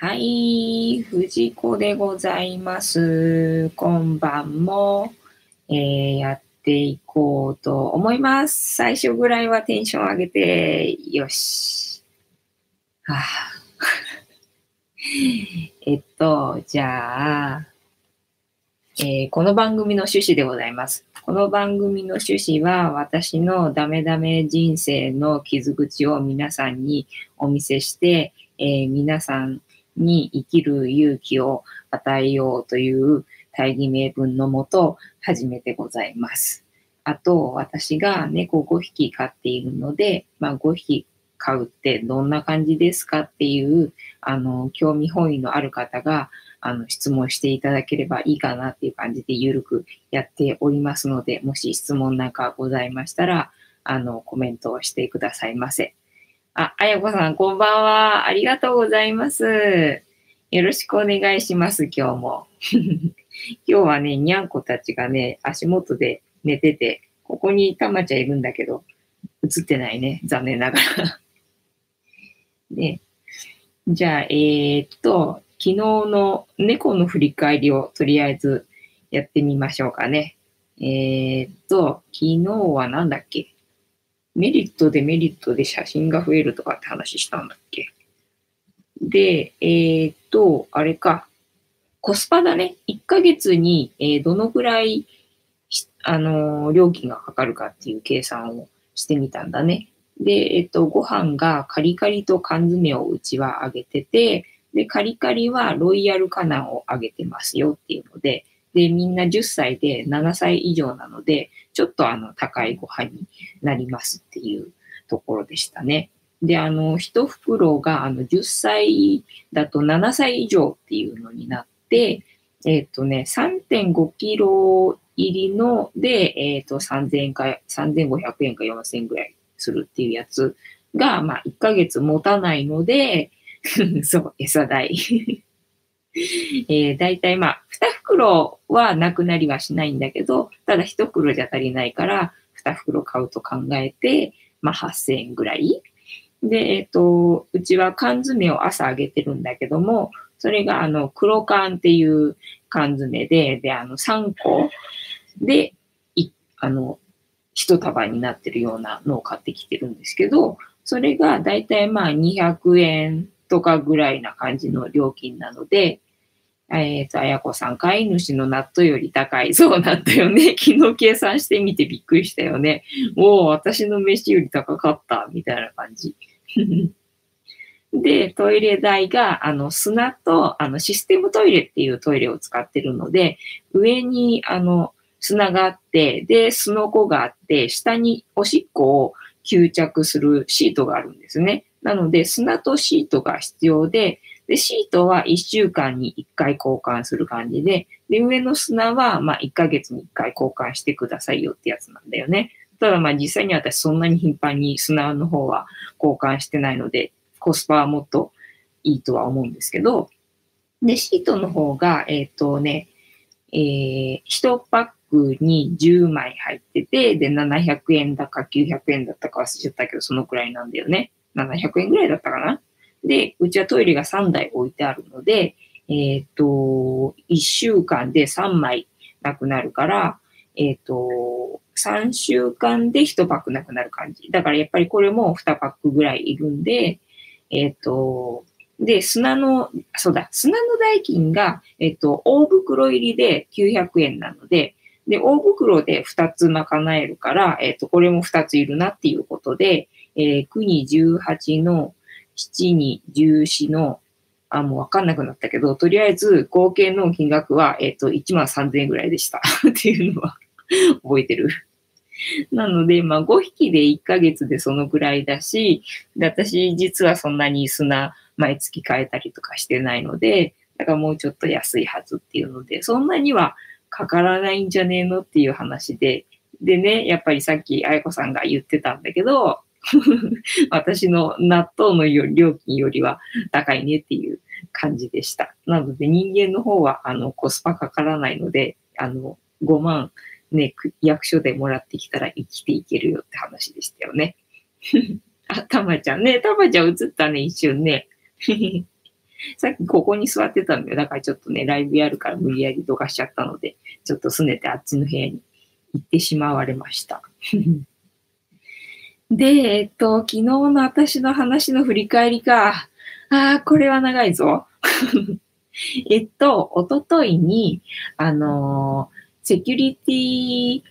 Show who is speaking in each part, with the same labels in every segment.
Speaker 1: はい、藤子でございます。今晩も、えー、やっていこうと思います。最初ぐらいはテンション上げて、よし。はあ、えっと、じゃあ、えー、この番組の趣旨でございます。この番組の趣旨は私のダメダメ人生の傷口を皆さんにお見せして、えー、皆さんに生きる勇気を与えようという大義名分のもと初めてございます。あと、私が猫5匹飼っているので、まあ、5匹飼うってどんな感じですかっていう、あの、興味本位のある方が、あの、質問していただければいいかなっていう感じでゆるくやっておりますので、もし質問なんかございましたら、あの、コメントをしてくださいませ。あ、あやこさん、こんばんは。ありがとうございます。よろしくお願いします、今日も。今日はね、にゃんこたちがね、足元で寝てて、ここにたまちゃんいるんだけど、映ってないね。残念ながら。ね。じゃあ、えー、っと、昨日の猫の振り返りをとりあえずやってみましょうかね。えー、っと、昨日は何だっけ？メリット、デメリットで写真が増えるとかって話したんだっけ？で、えー、っと、あれか。コスパだね。1ヶ月に、えー、どのぐらい、あのー、料金がかかるかっていう計算をしてみたんだね。で、えっと、ご飯がカリカリと缶詰をうちはあげてて、で、カリカリはロイヤルカナンをあげてますよっていうので、で、みんな10歳で7歳以上なので、ちょっとあの、高いご飯になりますっていうところでしたね。で、あの、一袋があの、10歳だと7歳以上っていうのになって、えっ、ー、とね、3.5キロ入りので、えっ、ー、と、3000円か、3500円か4000円ぐらいするっていうやつが、まあ、1ヶ月持たないので、そう、餌代えー、大体まあ、2袋はなくなりはしないんだけど、ただ1袋じゃ足りないから、2袋買うと考えて、まあ8000円ぐらい。で、えっ、ー、と、うちは缶詰を朝あげてるんだけども、それがあの、黒缶っていう缶詰で、で、あの、3個で、い、あの、一束になってるようなのを買ってきてるんですけど、それがだいたいまあ200円とかぐらいな感じの料金なので、えっ、ー、と、あやこさん、飼い主の納豆より高い。そうなんだよね。昨日計算してみてびっくりしたよね。おお、私の飯より高かった。みたいな感じ。で、トイレ代が、あの、砂と、あの、システムトイレっていうトイレを使ってるので、上に、あの、砂があって、で、すのこがあって、下におしっこを吸着するシートがあるんですね。なので、砂とシートが必要で、で、シートは1週間に1回交換する感じで、で、上の砂は、まあ、1ヶ月に1回交換してくださいよってやつなんだよね。ただ、まあ、実際に私そんなに頻繁に砂の方は交換してないので、コスパはもっといいとは思うんですけど、で、シートの方が、えっ、ー、とね、えー、1パックに10枚入ってて、で、700円だか900円だったか忘れちゃったけど、そのくらいなんだよね。700円ぐらいだったかなで、うちはトイレが3台置いてあるので、えっ、ー、と、1週間で3枚なくなるから、えっ、ー、と、3週間で1パックなくなる感じ。だからやっぱりこれも2パックぐらいいるんで、えっ、ー、と、で、砂の、そうだ、砂の代金が、えっ、と、大袋入りで900円なので、で、大袋で2つ賄えるから、えっ、と、これも2ついるなっていうことで、えー、9に18の7に14の、あ、もうわかんなくなったけど、とりあえず合計の金額は、えっ、ー、と、1万3000円ぐらいでした っていうのは覚えてる。なので、まあ、5匹で1ヶ月でそのぐらいだし、で私実はそんなに砂毎月変えたりとかしてないので、だからもうちょっと安いはずっていうので、そんなにはかからないんじゃねえのっていう話で、でね、やっぱりさっき愛子さんが言ってたんだけど、私の納豆の料金よりは高いねっていう感じでした。なので人間の方はあのコスパかからないので、あの5万ね、役所でもらってきたら生きていけるよって話でしたよね。あ、たまちゃんね、たまちゃん映ったね、一瞬ね。さっきここに座ってたんだよ。だからちょっとね、ライブやるから無理やりどかしちゃったので、ちょっと拗ねてあっちの部屋に行ってしまわれました。で、えっと、昨日の私の話の振り返りか。ああ、これは長いぞ。えっと、おとといに、あのセキュリティ、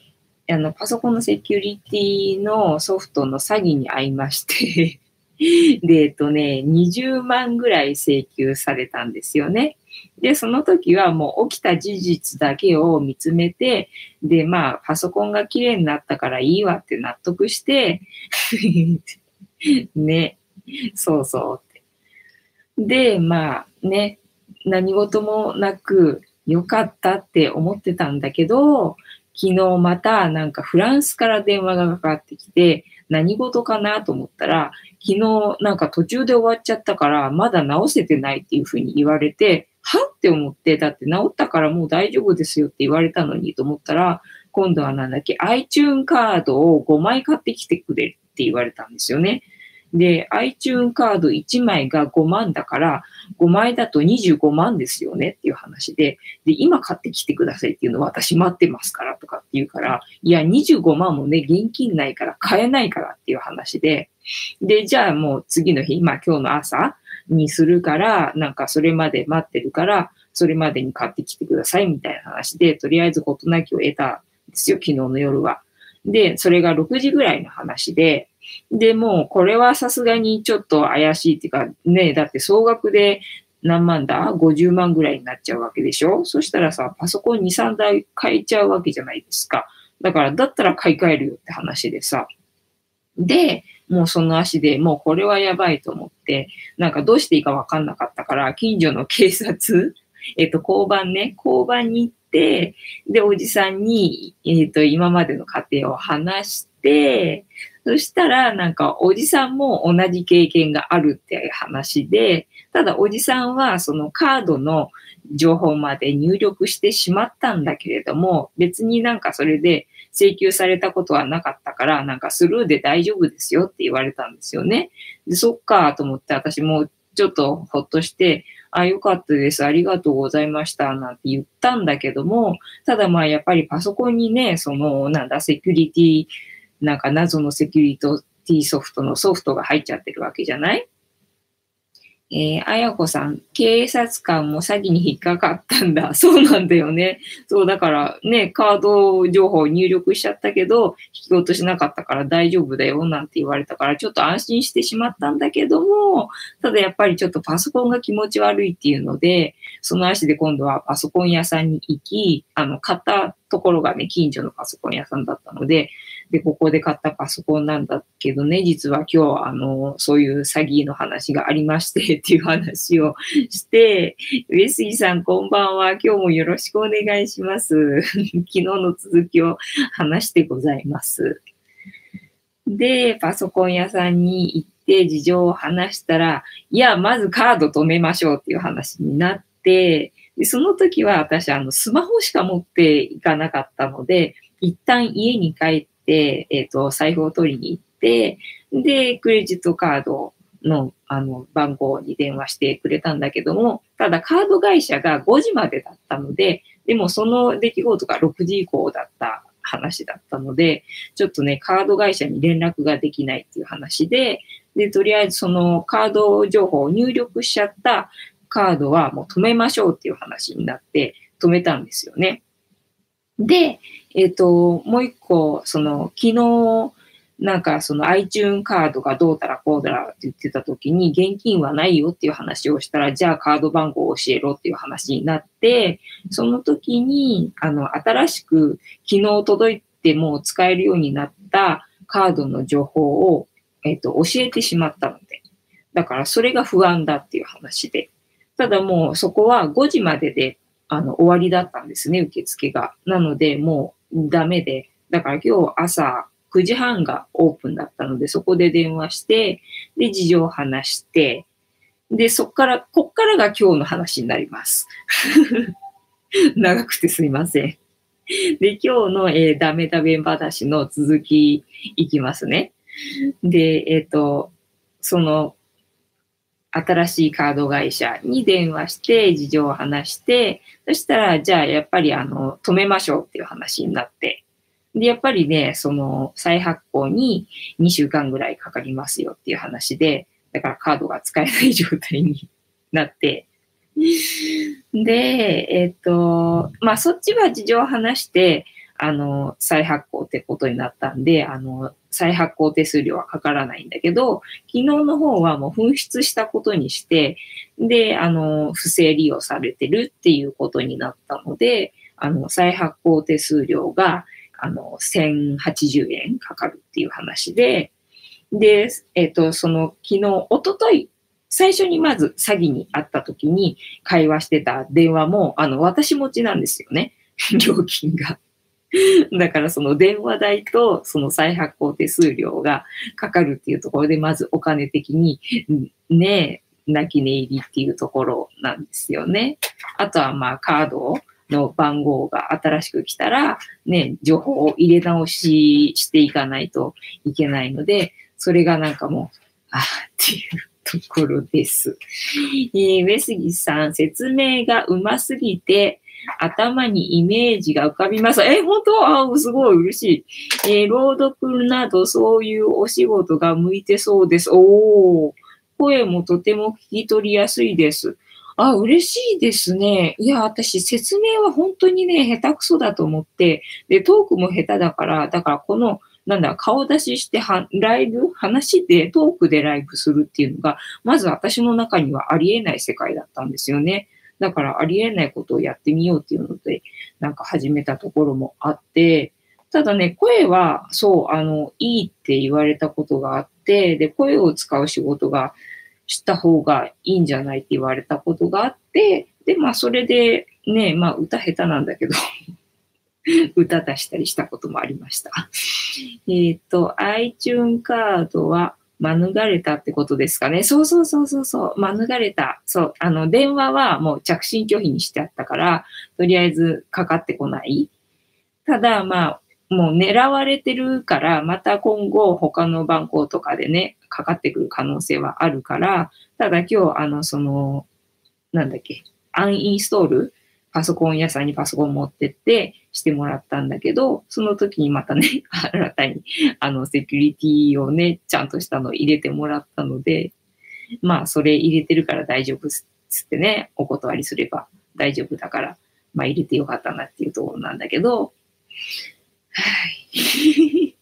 Speaker 1: あの、パソコンのセキュリティのソフトの詐欺に遭いましてで、えっとね、20万ぐらい請求されたんですよね。で、その時はもう起きた事実だけを見つめて、で、まあ、パソコンが綺麗になったからいいわって納得して ね、そうそうって。で、まあね、何事もなく良かったって思ってたんだけど、昨日またなんかフランスから電話がかかってきて、何事かなと思ったら、昨日なんか途中で終わっちゃったから、まだ直せてないっていうふうに言われて、は？って思って、だって治ったからもう大丈夫ですよって言われたのにと思ったら、今度はなんだっけ、iTune カードを5枚買ってきてくれって言われたんですよね。で、iTune カード1枚が5万だから、5枚だと25万ですよねっていう話で、で、今買ってきてくださいっていうのは私待ってますからとかって言うから、いや、25万もね、現金ないから買えないからっていう話で、で、じゃあもう次の日、まあ今日の朝にするから、なんかそれまで待ってるから、それまでに買ってきてくださいみたいな話で、とりあえず事なきを得たんですよ、昨日の夜は。で、それが6時ぐらいの話で、で、もうこれはさすがにちょっと怪しいっていうか、ね、だって総額で何万だ ?50 万ぐらいになっちゃうわけでしょ？そしたらさ、パソコン2、3台買えちゃうわけじゃないですか。だから、だったら買い替えるよって話でさ。で、もうその足でもうこれはやばいと思って、なんかどうしていいかわかんなかったから、近所の警察、えっと、交番ね、交番に行って、で、おじさんに、えっと、今までの過程を話して、そしたら、なんか、おじさんも同じ経験があるっていう話で、ただ、おじさんは、そのカードの情報まで入力してしまったんだけれども、別になんかそれで請求されたことはなかったから、なんかスルーで大丈夫ですよって言われたんですよね。で、そっかと思って、私もちょっとほっとして、あ、よかったです。ありがとうございました。なんて言ったんだけども、ただまあやっぱりパソコンにね、その、なんだ、セキュリティなんか謎のセキュリティソフトのソフトが入っちゃってるわけじゃない？えー、あやこさん、警察官も詐欺に引っかかったんだ。そうなんだよね。そう、だからね、カード情報入力しちゃったけど、引き落としなかったから大丈夫だよ、なんて言われたから、ちょっと安心してしまったんだけども、ただやっぱりちょっとパソコンが気持ち悪いっていうので、その足で今度はパソコン屋さんに行き、あの、買ったところがね、近所のパソコン屋さんだったので、で、ここで買ったパソコンなんだけどね、実は今日、あの、そういう詐欺の話がありましてっていう話をして、上杉さんこんばんは。今日もよろしくお願いします。昨日の続きを話してございます。で、パソコン屋さんに行って事情を話したら、いや、まずカード止めましょうっていう話になって、でその時は私、あの、スマホしか持っていかなかったので、一旦家に帰って、えっ、ー、と、財布を取りに行って、で、クレジットカードの、あの、番号に電話してくれたんだけども、ただカード会社が5時までだったので、でもその出来事が6時以降だった話だったので、ちょっとね、カード会社に連絡ができないっていう話で、で、とりあえずそのカード情報を入力しちゃったカードはもう止めましょうっていう話になって止めたんですよね。で、えっ、ー、と、もう一個、その、昨日、なんかその iTune カードがどうたらこうだらって言ってた時に現金はないよっていう話をしたら、じゃあカード番号を教えろっていう話になって、その時に、あの、新しく昨日届いても使えるようになったカードの情報を、えっ、と、教えてしまったので。だからそれが不安だっていう話で。ただもうそこは5時までであの、終わりだったんですね、受付が。なので、もうダメで、だから今日朝9時半がオープンだったので、そこで電話して、で、事情を話して、で、そっから、こっからが今日の話になります。長くてすいません。で、今日の、えー、ダメダメ話の続きいきますね。で、えっ、ー、と、その、新しいカード会社に電話して事情を話して、そしたら、じゃあやっぱりあの、止めましょうっていう話になって、で、やっぱりね、その再発行に2週間ぐらいかかりますよっていう話で、だからカードが使えない状態になって、で、えっ、と、まあそっちは事情を話して、あの、再発行ってことになったんで、あの、再発行手数料はかからないんだけど、昨日の方はもう紛失したことにして、で、あの、不正利用されてるっていうことになったので、あの、再発行手数料が、あの、1080円かかるっていう話で、で、えっ、と、その、昨日、おととい、最初にまず詐欺にあった時に会話してた電話も、あの、私持ちなんですよね。料金が。だからその電話代とその再発行手数料がかかるっていうところで、まずお金的に、ね、泣き寝入りっていうところなんですよね。あとはまあカードの番号が新しく来たら、ね、情報を入れ直ししていかないといけないので、それがなんかもう、ああっていうところです。えー、上杉さん、説明がうますぎて、頭にイメージが浮かびます。え、本当？あ、すごい嬉しい。えー、朗読などそういうお仕事が向いてそうです。おー。声もとても聞き取りやすいです。あ、嬉しいですね。いや、私、説明は本当にね、下手くそだと思って、で、トークも下手だから、だからこの、なんだ、顔出ししては、ライブ、話で、トークでライブするっていうのが、まず私の中にはありえない世界だったんですよね。だからありえないことをやってみようっていうので、なんか始めたところもあって、ただね、声は、そう、あの、いいって言われたことがあって、で、声を使う仕事がした方がいいんじゃないって言われたことがあって、で、まあ、それで、ね、まあ、歌下手なんだけど 歌出したりしたこともありました。えっ、と、iTune カードは、免れたってことですかね。そうそうそうそうそう、免れた。そう、あの、電話はもう着信拒否にしてあったから、とりあえずかかってこない。ただ、まあ、もう狙われてるから、また今後他の番号とかでね、かかってくる可能性はあるから、ただ今日、あの、その、なんだっけ、アンインストールパソコン屋さんにパソコン持ってってしてもらったんだけど、その時にまたね、新たにあのセキュリティをね、ちゃんとしたの入れてもらったので、まあそれ入れてるから大丈夫っつってね、お断りすれば大丈夫だから、まあ入れてよかったなっていうところなんだけど、はい。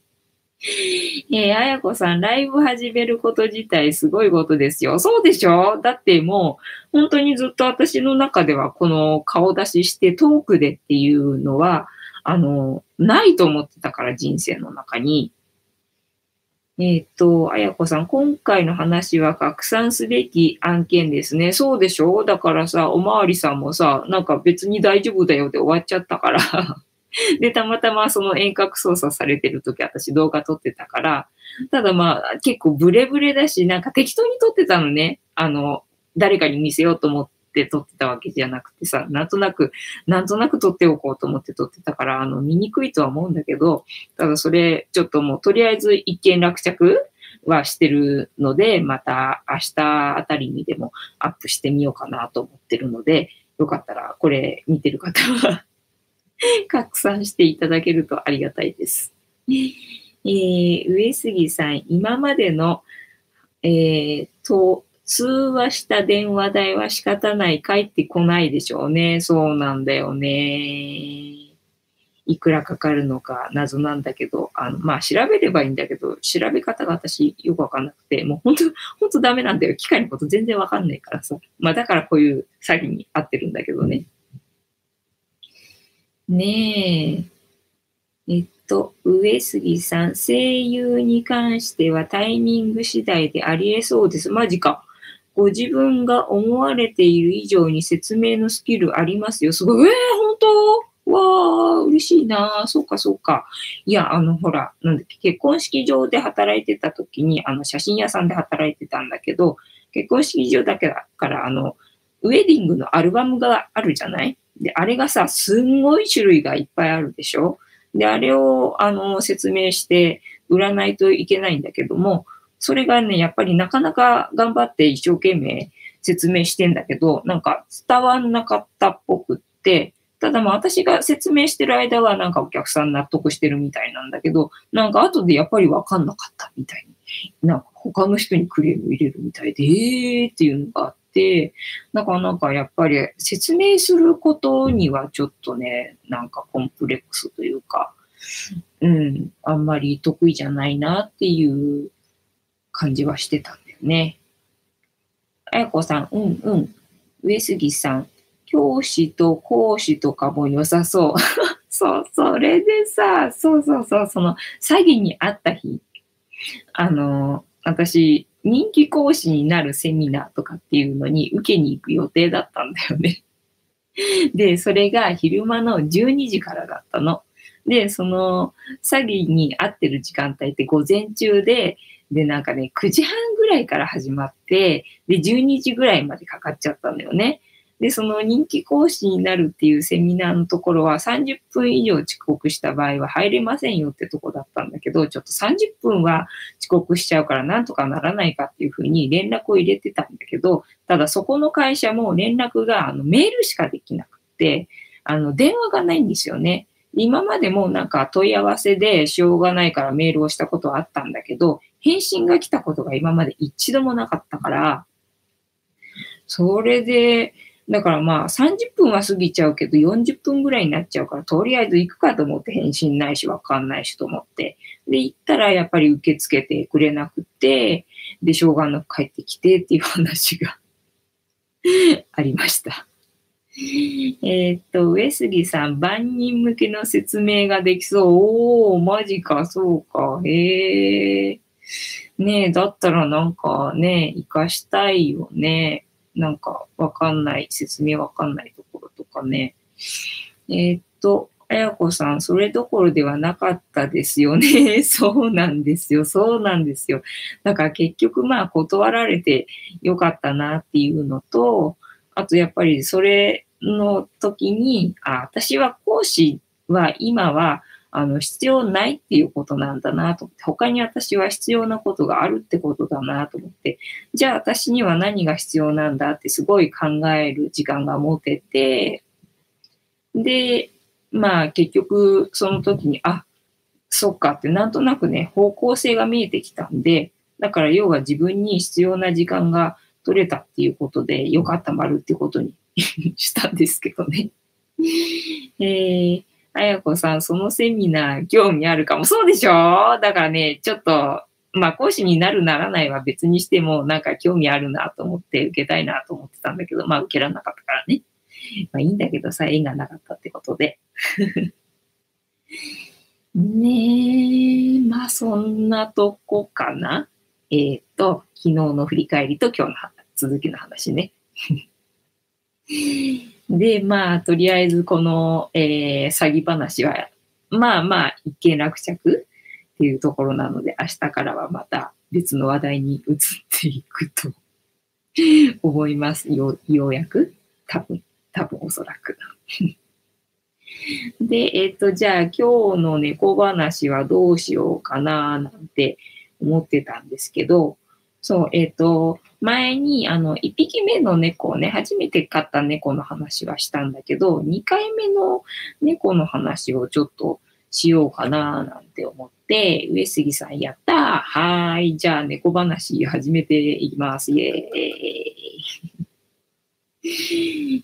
Speaker 1: えー、あやこさん、ライブ始めること自体すごいことですよ。そうでしょ？だってもう、本当にずっと私の中ではこの顔出ししてトークでっていうのは、あの、ないと思ってたから人生の中に。えっ、と、あやこさん、今回の話は拡散すべき案件ですね。そうでしょ？だからさ、おまわりさんもさ、なんか別に大丈夫だよで終わっちゃったから で、たまたまその遠隔操作されてる時私動画撮ってたから、ただまあ結構ブレブレだし、なんか適当に撮ってたのね。あの、誰かに見せようと思って撮ってたわけじゃなくてさ、なんとなく、なんとなく撮っておこうと思って撮ってたから、あの、見にくいとは思うんだけど、ただそれ、ちょっともうとりあえず一件落着はしてるので、また明日あたりにでもアップしてみようかなと思ってるので、よかったらこれ見てる方は 拡散していただけるとありがたいです。えー、上杉さん、今までの、えー、と、通話した電話代は仕方ない、帰ってこないでしょうね。そうなんだよね。いくらかかるのか謎なんだけど、あの、まあ、調べればいいんだけど、調べ方が私よくわかんなくて、もう本当、本当ダメなんだよ。機械のこと全然わかんないからさ。まあ、だからこういう詐欺に遭ってるんだけどね。ねえ。えっと、上杉さん、声優に関してはタイミング次第でありえそうです。マジか。ご自分が思われている以上に説明のスキルありますよ。すごい。えー、本当？わあ、嬉しいな。そうか、そうか。いや、あの、ほら、なんだっけ、結婚式場で働いてた時に、あの、写真屋さんで働いてたんだけど、結婚式場だけだから、あの、ウェディングのアルバムがあるじゃない？で、あれがさ、すんごい種類がいっぱいあるでしょ？で、あれを、あの、説明して売らないといけないんだけども、それがね、やっぱりなかなか頑張って一生懸命説明してんだけど、なんか伝わんなかったっぽくって、ただまあ私が説明してる間はなんかお客さん納得してるみたいなんだけど、なんか後でやっぱりわかんなかったみたいに、なんか他の人にクレーム入れるみたいで、えーっていうのがあって、なかなかやっぱり説明することにはちょっとね、なんかコンプレックスというか、うん、あんまり得意じゃないなっていう感じはしてたんだよね。あやこさん、うんうん。上杉さん、教師と講師とかも良さそう。そう、それでさ、そうそうそう、その詐欺にあった日、あの、私、人気講師になるセミナーとかっていうのに受けに行く予定だったんだよね。で、それが昼間の12時からだったの。で、その詐欺に合ってる時間帯って午前中で、で、なんかね、9時半ぐらいから始まって、で、12時ぐらいまでかかっちゃったんだよね。で、その人気講師になるっていうセミナーのところは30分以上遅刻した場合は入れませんよってとこだったんだけど、ちょっと30分は遅刻しちゃうからなんとかならないかっていうふうに連絡を入れてたんだけど、ただそこの会社も連絡があのメールしかできなくて、あの電話がないんですよね。今までもなんか問い合わせでしょうがないからメールをしたことはあったんだけど、返信が来たことが今まで一度もなかったから、それで、だからまあ30分は過ぎちゃうけど40分ぐらいになっちゃうからとりあえず行くかと思って返信ないしわかんないしと思って。で、行ったらやっぱり受け付けてくれなくて、で、しょうがなく帰ってきてっていう話が ありました。えっと、上杉さん、万人向けの説明ができそう。おー、マジか、そうか。へえ。ねえ、だったらなんかね、活かしたいよね。なんかわかんない、説明わかんないところとかね。えっと、あやこさん、それどころではなかったですよね。そうなんですよ。そうなんですよ。だから結局まあ断られてよかったなっていうのと、あとやっぱりそれの時に、あ、私は講師は今はあの必要ないっていうことなんだなと思って、他に私は必要なことがあるってことだなと思って、じゃあ私には何が必要なんだってすごい考える時間が持てて、で、まあ結局その時に、あ、そっかってなんとなくね、方向性が見えてきたんで、だから要は自分に必要な時間が取れたっていうことで、よかった丸ってことに したんですけどね。えー、あやこさん、そのセミナー興味あるかも。そうでしょだからね、ちょっと、まあ講師になるならないは別にしても、なんか興味あるなと思って受けたいなと思ってたんだけど、まあ受けられなかったからね。まあいいんだけどさ、縁がなかったってことで。ねえ、まあそんなとこかな。えっ、と、昨日の振り返りと今日の続きの話ね。で、まあ、とりあえずこの、えー、詐欺話は、まあまあ、一見落着っていうところなので、明日からはまた別の話題に移っていくと 思います。よようやく多分、多分おそらく。で、えっ、と、じゃあ今日の猫話はどうしようかななんて思ってたんですけど、そう、えっ、ー、と、前に、あの、1匹目の猫をね、初めて飼った猫の話はしたんだけど、2回目の猫の話をちょっとしようかななんて思って、上杉さんやったーはーい。じゃあ猫話始めていきます。イェー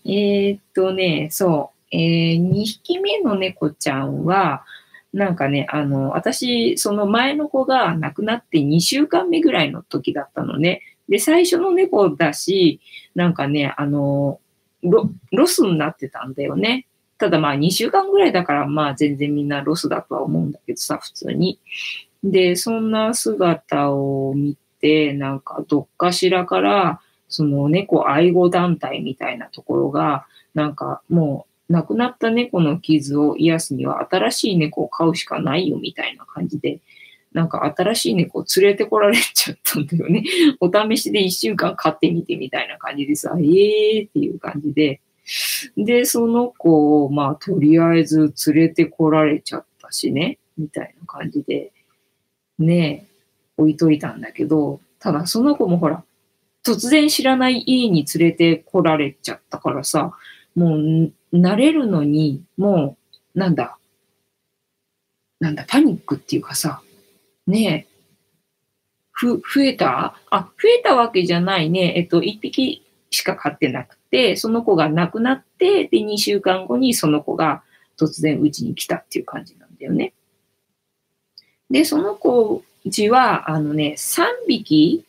Speaker 1: イ。えっとね、そう。えー、2匹目の猫ちゃんは、なんかね、あの、私、その前の子が亡くなって2週間目ぐらいの時だったのね。で、最初の猫だし、なんかね、あの、ロロスになってたんだよね。ただまあ2週間ぐらいだからまあ全然みんなロスだとは思うんだけどさ、普通に。で、そんな姿を見て、なんかどっかしらから、その猫愛護団体みたいなところが、なんかもう亡くなった猫の傷を癒すには新しい猫を飼うしかないよみたいな感じで、なんか新しい猫を連れてこられちゃったんだよね。お試しで一週間飼ってみてみたいな感じでさ、えーっていう感じで。で、その子を、まあ、とりあえず連れてこられちゃったしね、みたいな感じで。ね置いといたんだけど、ただその子もほら、突然知らない家に連れて来られちゃったからさ、もう慣れるのに、もう、なんだ、なんだ、パニックっていうかさ、ねえ、ふ、増えた？あ、増えたわけじゃないね。えっと、一匹しか飼ってなくて、その子が亡くなって、で、2週間後にその子が突然うちに来たっていう感じなんだよね。で、その子うちは、あのね、3匹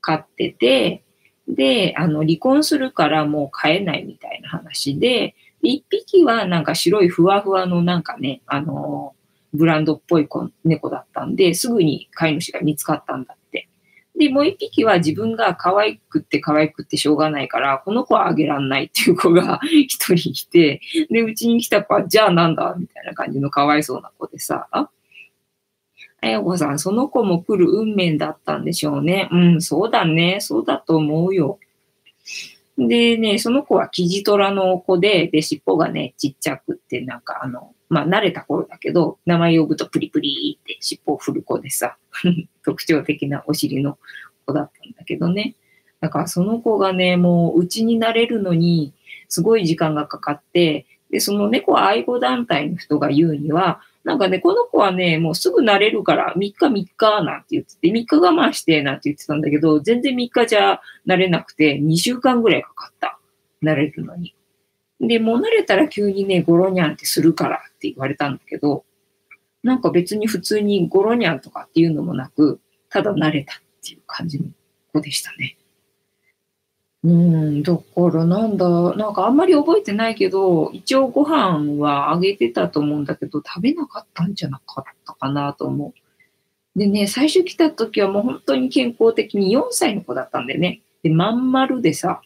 Speaker 1: 飼ってて、で、あの、離婚するからもう飼えないみたいな話で、1匹はなんか白いふわふわのなんかね、あの、ブランドっぽい子猫だったんで、すぐに飼い主が見つかったんだって。で、もう1匹は自分が可愛くって可愛くってしょうがないから、この子はあげらんないっていう子が 1人いて、で、うちに来た子は、じゃあなんだみたいな感じの可哀想な子でさ、あやこさん、その子も来る運命だったんでしょうね。うん、そうだね。そうだと思うよ。でね、その子はキジトラの子で、で、尻尾がね、ちっちゃくって、なんかあの、まあ、慣れた頃だけど、名前呼ぶとプリプリって尻尾を振る子でさ、特徴的なお尻の子だったんだけどね。だからその子がね、もううちになれるのに、すごい時間がかかって、で、その猫愛護団体の人が言うには、なんかね、この子はね、もうすぐ慣れるから3日3日なんて言ってて、3日我慢してなんて言ってたんだけど、全然3日じゃ慣れなくて2週間ぐらいかかった。慣れるのに。で、もう慣れたら急にね、ゴロニャンってするからって言われたんだけど、なんか別に普通にゴロニャンとかっていうのもなく、ただ慣れたっていう感じの子でしたね。うん、だからなんだ、なんかあんまり覚えてないけど、一応ご飯はあげてたと思うんだけど、食べなかったんじゃなかったかなと思う。でね、最初来た時はもう本当に健康的に4歳の子だったんでね。で、まん丸でさ、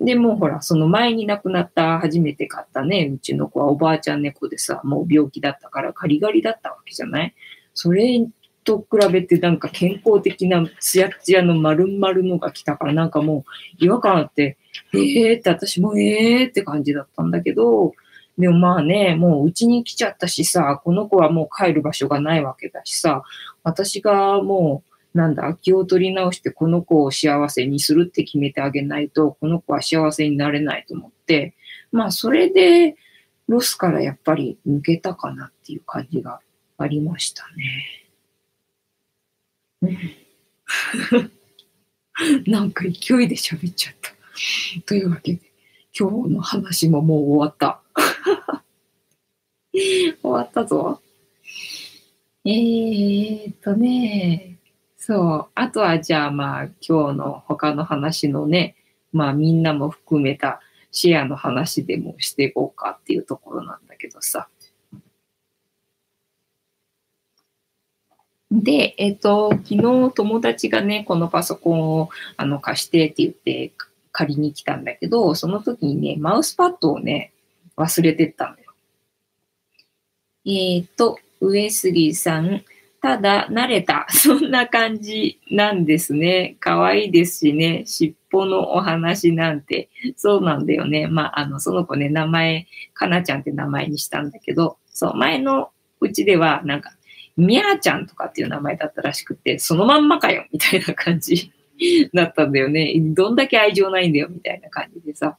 Speaker 1: で、もうほら、その前に亡くなった初めて買ったね、うちの子はおばあちゃん猫でさ、もう病気だったからガリガリだったわけじゃない？それと比べてなんか健康的なツヤツヤの丸々のが来たからなんかもう違和感あって、えーって私もえーって感じだったんだけど、でもまあね、もううちに来ちゃったしさ、この子はもう帰る場所がないわけだしさ、私がもうなんだ、気を取り直してこの子を幸せにするって決めてあげないと、この子は幸せになれないと思って、まあそれでロスからやっぱり抜けたかなっていう感じがありましたね。なんか勢いで喋っちゃった。というわけで、今日の話ももう終わった。終わったぞ。えーっとね、そう。あとはじゃあまあ今日の他の話のね、まあみんなも含めたシェアの話でもしていこうかっていうところなんだけどさ。で、えっ、と、昨日友達がね、このパソコンをあの貸してって言って借りに来たんだけど、その時にね、マウスパッドをね、忘れてったのよ。えっ、と、上杉さん、ただ慣れた。そんな感じなんですね。可愛いですしね。尻尾のお話なんて。そうなんだよね。まあ、あの、その子ね、名前、かなちゃんって名前にしたんだけど、そう、前のうちでは、なんか、みゃーちゃんとかっていう名前だったらしくて、そのまんまかよ みたいな感じだったんだよね。どんだけ愛情ないんだよみたいな感じでさ。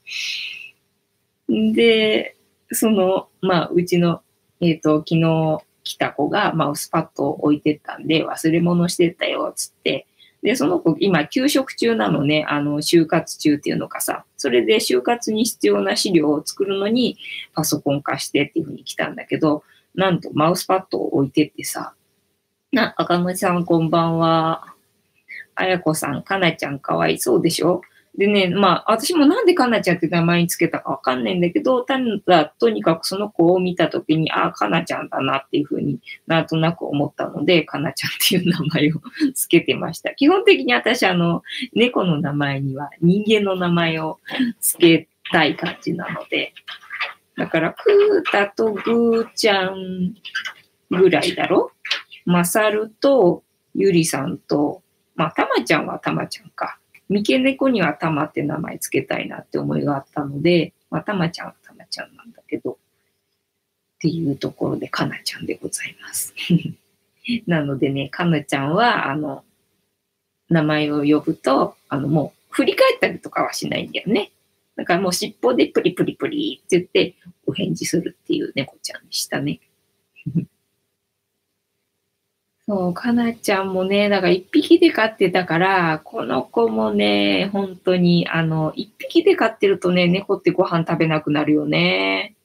Speaker 1: で、その、まあ、うちの、えっ、ー、と、昨日来た子がマウスパッドを置いてったんで、忘れ物してったよ、つって。で、その子、今、休職中なのね、あの、就活中っていうのかさ、それで就活に必要な資料を作るのに、パソコン貸してっていうふうに来たんだけど、なんとマウスパッドを置いてってさ、な、赤虫さんこんばんは。あやこさん、かなちゃんかわいそうでしょ？でね、まあ、私もなんでかなちゃんって名前につけたかわかんないんだけど、ただ、とにかくその子を見たときに、ああ、かなちゃんだなっていうふうになんとなく思ったので、かなちゃんっていう名前をつけてました。基本的に私、あの、猫の名前には人間の名前をつけたい感じなので、だから、くーたとぐーちゃんぐらいだろ？まさると、ゆりさんと、まあ、たまちゃんはたまちゃんか。三毛猫にはたまって名前つけたいなって思いがあったので、まあ、たまちゃんはたまちゃんなんだけど、っていうところでかなちゃんでございます。なのでね、かなちゃんは、あの、名前を呼ぶと、あの、もう振り返ったりとかはしないんだよね。だからもう尻尾でプリプリプリって言ってお返事するっていう猫ちゃんでしたね。そう、かなちゃんもね、だから一匹で飼ってたから、この子もね、本当に、あの、一匹で飼ってるとね、猫ってご飯食べなくなるよね。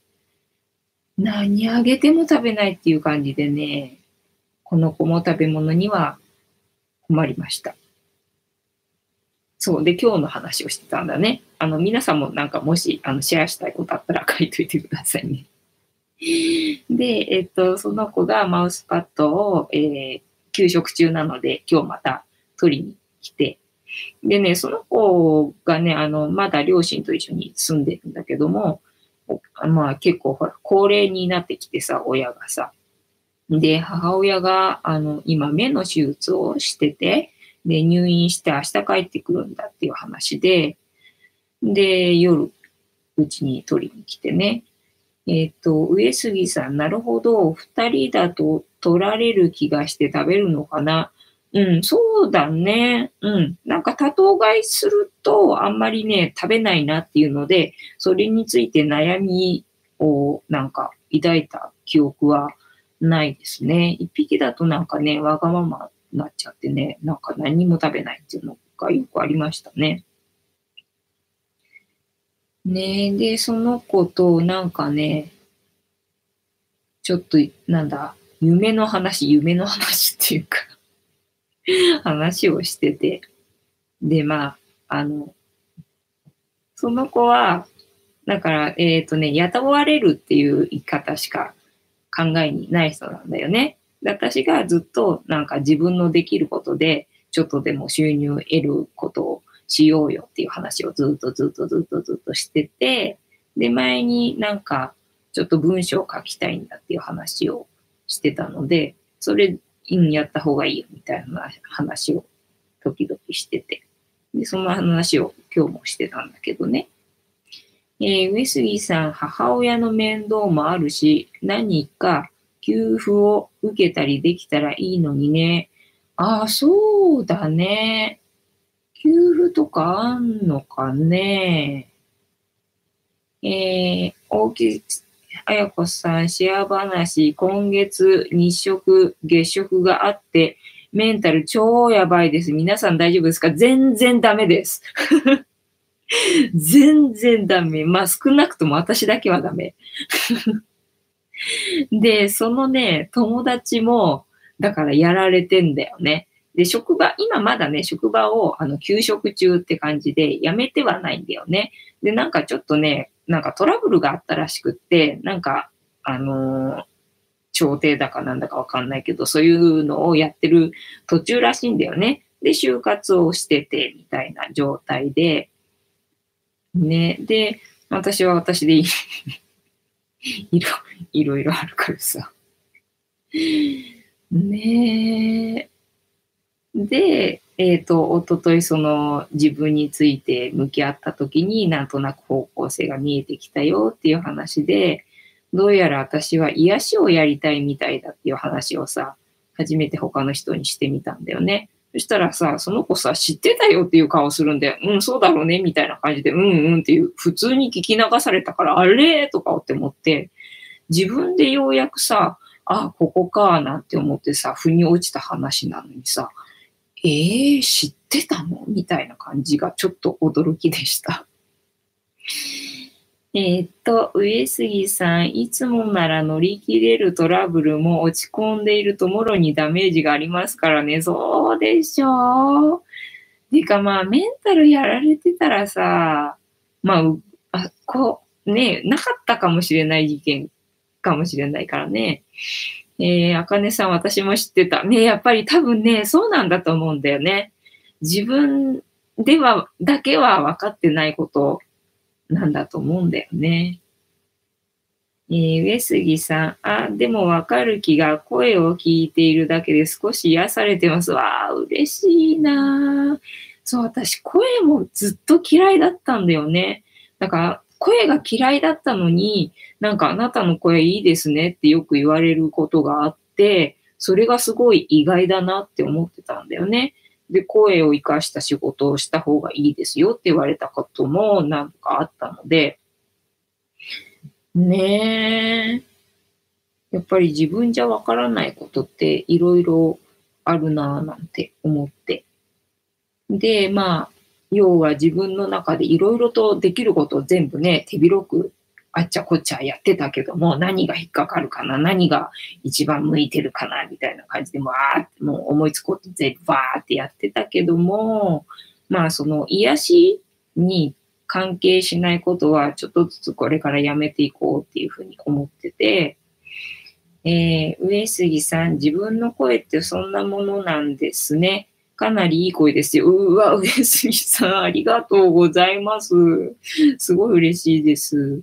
Speaker 1: 何あげても食べないっていう感じでね、この子も食べ物には困りました。そう。で、今日の話をしてたんだね。あの、皆さんもなんかもし、あの、シェアしたいことあったら書いといてくださいね。で、えっと、その子がマウスパッドを、えー、休職中なので、今日また取りに来て、でね、その子がね、あの、まだ両親と一緒に住んでるんだけども、まあ結構ほら、高齢になってきてさ、親がさ。で、母親が、あの、今目の手術をしてて、で、入院して明日帰ってくるんだっていう話で、で、夜、うちに取りに来てね、えっ、ー、と、上杉さん、なるほど、二人だと取られる気がして食べるのかな？うん、そうだね。うん。なんか多頭買いするとあんまりね、食べないなっていうので、それについて悩みをなんか抱いた記憶はないですね。一匹だとなんかね、わがままなっちゃってね、なんか何も食べないっていうのがよくありましたね。ねで、その子となんかね、ちょっと、なんだ、夢の話、夢の話っていうか 話をしてて、で、まあ、あの、その子は、だから、えっ、ー、とね、雇われるっていう言い方しか考えにない人なんだよね。私がずっとなんか自分のできることで、ちょっとでも収入を得ることをしようよっていう話をずっとずっとずっとずっとしてて、で、前になんかちょっと文章を書きたいんだっていう話をしてたので、それ、うん、やった方がいいよみたいな話を時々してて。で、その話を今日もしてたんだけどね。えー、上杉さん、母親の面倒もあるし、何か給付を受けたりできたらいいのにね。ああ、そうだね。給付とかあんのかね。えー、大木彩子さん、シェア話、今月日食、月食があって、メンタル超やばいです。皆さん大丈夫ですか？全然ダメです。全然ダメ。まあ少なくとも私だけはダメ。で、そのね、友達も、だからやられてんだよね。で、職場、今まだね、職場を、あの、休職中って感じで、辞めてはないんだよね。で、なんかちょっとね、なんかトラブルがあったらしくって、なんか、あのー、調停だかなんだかわかんないけど、そういうのをやってる途中らしいんだよね。で、就活をしてて、みたいな状態で、ね、で、私は私でい いろ、いろいろあるからさ。ねえ。で、えっ、ー、と、おとといその自分について向き合った時になんとなく方向性が見えてきたよっていう話で、どうやら私は癒しをやりたいみたいだっていう話をさ、初めて他の人にしてみたんだよね。そしたらさ、その子さ、知ってたよっていう顔するんで、うん、そうだろうね、みたいな感じで、うんうんっていう、普通に聞き流されたから、あれとかって思って、自分でようやくさ、あ、ここか、なんて思ってさ、腑に落ちた話なのにさ、えー、知ってたの？みたいな感じがちょっと驚きでした。えー、っと、上杉さん、いつもなら乗り切れるトラブルも落ち込んでいるともろにダメージがありますからね。そうでしょう。てかまあ、メンタルやられてたらさ、まあ、あ、こう、ね、なかったかもしれない事件かもしれないからね。えー、あかねさん、私も知ってた。ね、やっぱり多分ね、そうなんだと思うんだよね。自分では、だけは分かってないことなんだと思うんだよね。えー、上杉さん、あ、でも分かる気が声を聞いているだけで少し癒されてます。わあ、嬉しいなそう、私、声もずっと嫌いだったんだよね。だから、声が嫌いだったのに、なんかあなたの声いいですねってよく言われることがあって、それがすごい意外だなって思ってたんだよね。で、声を活かした仕事をした方がいいですよって言われたことも何度かあったので、ねえ。やっぱり自分じゃわからないことっていろいろあるなぁなんて思って。で、まあ、要は自分の中でいろいろとできることを全部ね、手広くあっちゃこっちゃやってたけども、何が引っかかるかな、何が一番向いてるかな、みたいな感じで、わーってもう思いつくこと全部わーってやってたけども、まあその癒しに関係しないことはちょっとずつこれからやめていこうっていうふうに思ってて、えー、上杉さん、自分の声ってそんなものなんですね。かなりいい声ですよ。うわ、上杉さん、ありがとうございます。すごい嬉しいです。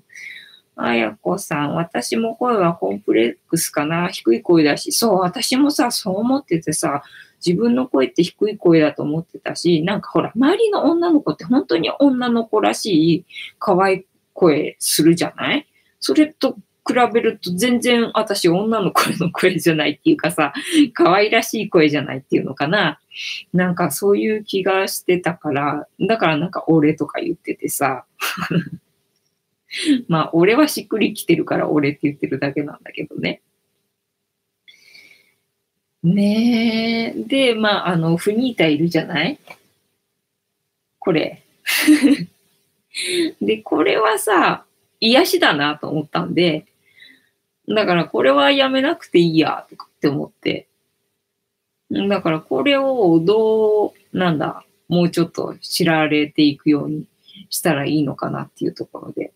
Speaker 1: あやこさん、私も声はコンプレックスかな低い声だし、そう、私もさ、そう思っててさ、自分の声って低い声だと思ってたし、なんかほら、周りの女の子って本当に女の子らしい可愛い声するじゃない？それと比べると全然私女の声の声じゃないっていうかさ、可愛らしい声じゃないっていうのかな。なんかそういう気がしてたから、だからなんか俺とか言っててさ。まあ俺はしっくりきてるから俺って言ってるだけなんだけどね。ねえ。で、まああの、フニータいるじゃない？これ。で、これはさ、癒しだなと思ったんで、だからこれはやめなくていいや、とかって思って。だからこれをどう、なんだ、もうちょっと知られていくようにしたらいいのかなっていうところで。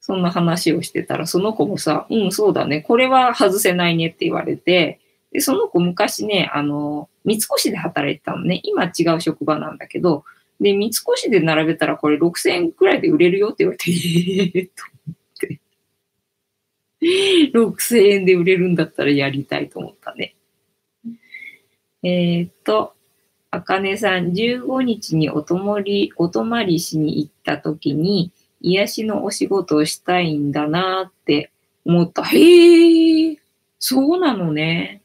Speaker 1: そんな話をしてたら、その子もさ、うん、そうだね、これは外せないねって言われて、で、その子昔ね、あの、三越で働いてたのね。今違う職場なんだけど、で、三越で並べたらこれ6000円くらいで売れるよって言われて、ええ、と思って。6000円で売れるんだったらやりたいと思ったね。えっ、と、あかねさん、15日におともり、お泊まりしに行った時に、癒しのお仕事をしたいんだなって思った。へえ、そうなのね。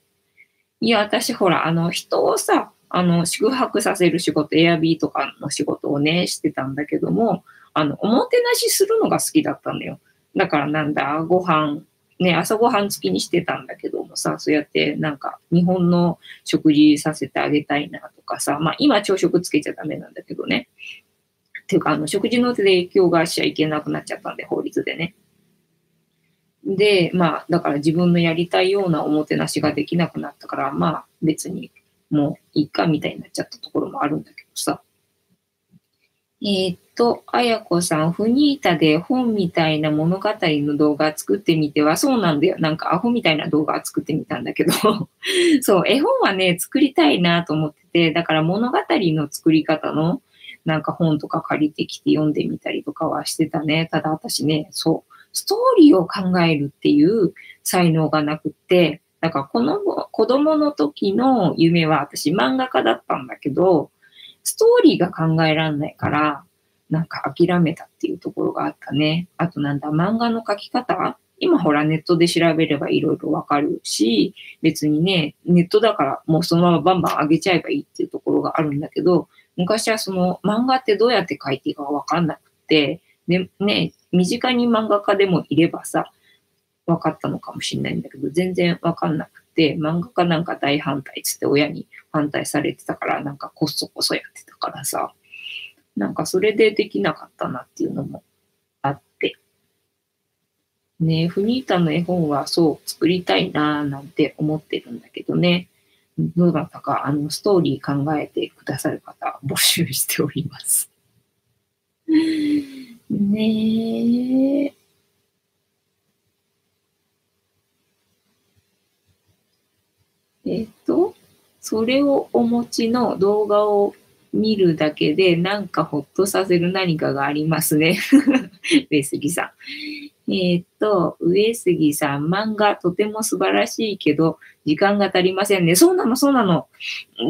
Speaker 1: いや、私ほら、あの、人をさ、あの、宿泊させる仕事、エアビーとかの仕事をね、してたんだけども、あの、おもてなしするのが好きだったんだよ。だからなんだ、ご飯、ね、朝ごはん付きにしてたんだけどもさ、そうやってなんか日本の食事させてあげたいなとかさ、まあ今朝食つけちゃダメなんだけどね。ていうか、あの、食事の手で影響がしちゃいけなくなっちゃったんで、法律でね。で、まあ、だから自分のやりたいようなおもてなしができなくなったから、まあ別にもういいかみたいになっちゃったところもあるんだけどさ。えー、っと、あやこさん、フニータで本みたいな物語の動画作ってみては、そうなんだよ。なんかアホみたいな動画作ってみたんだけど、そう、絵本はね、作りたいなと思ってて、だから物語の作り方のなんか本とか借りてきて読んでみたりとかはしてたね。ただ私ね、そう、ストーリーを考えるっていう才能がなくって、だからこの子供の時の夢は私漫画家だったんだけど、ストーリーが考えられないから、なんか諦めたっていうところがあったね。あとなんだ、漫画の描き方？今ほらネットで調べればいろいろわかるし、別にね、ネットだからもうそのままバンバン上げちゃえばいいっていうところがあるんだけど、昔はその漫画ってどうやって描いていいかわかんなくて、で、ね、身近に漫画家でもいればさ、分かったのかもしれないんだけど、全然分かんなくて、漫画家なんか大反対つって親に反対されてたから、なんかこそこそやってたからさ、なんかそれでできなかったなっていうのもあって。ねフニータの絵本はそう作りたいなーなんて思ってるんだけどね。どうだったか、あの、ストーリー考えてくださる方、募集しております。ねえ。えっと、それをお持ちの動画を見るだけでなんかほっとさせる何かがありますね。上杉さん。えー、っと、上杉さん、漫画とても素晴らしいけど、時間が足りませんね。そうなの、そうなの。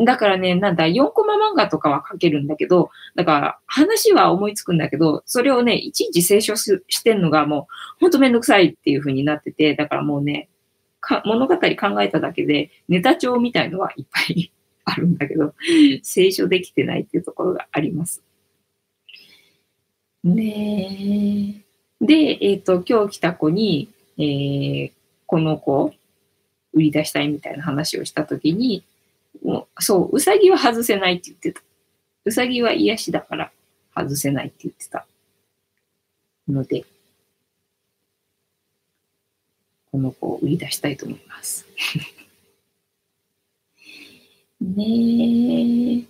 Speaker 1: だからね、なんだ、4コマ漫画とかは書けるんだけど、だから話は思いつくんだけど、それをね、いちいち清書してんのがもう、ほんとめんどくさいっていう風になってて、だからもうね、物語考えただけで、ネタ帳みたいのはいっぱい あるんだけど、清書できてないっていうところがあります。ねえで、えっ、ー、と、今日来た子に、えー、この子、売り出したいみたいな話をしたときに、もうそう、うさぎは外せないって言ってた。うさぎは癒しだから外せないって言ってた。ので、この子を売り出したいと思います。ねえ。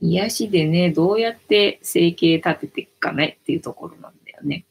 Speaker 1: 癒しでね、どうやって生計立てていくかねっていうところなんだよね。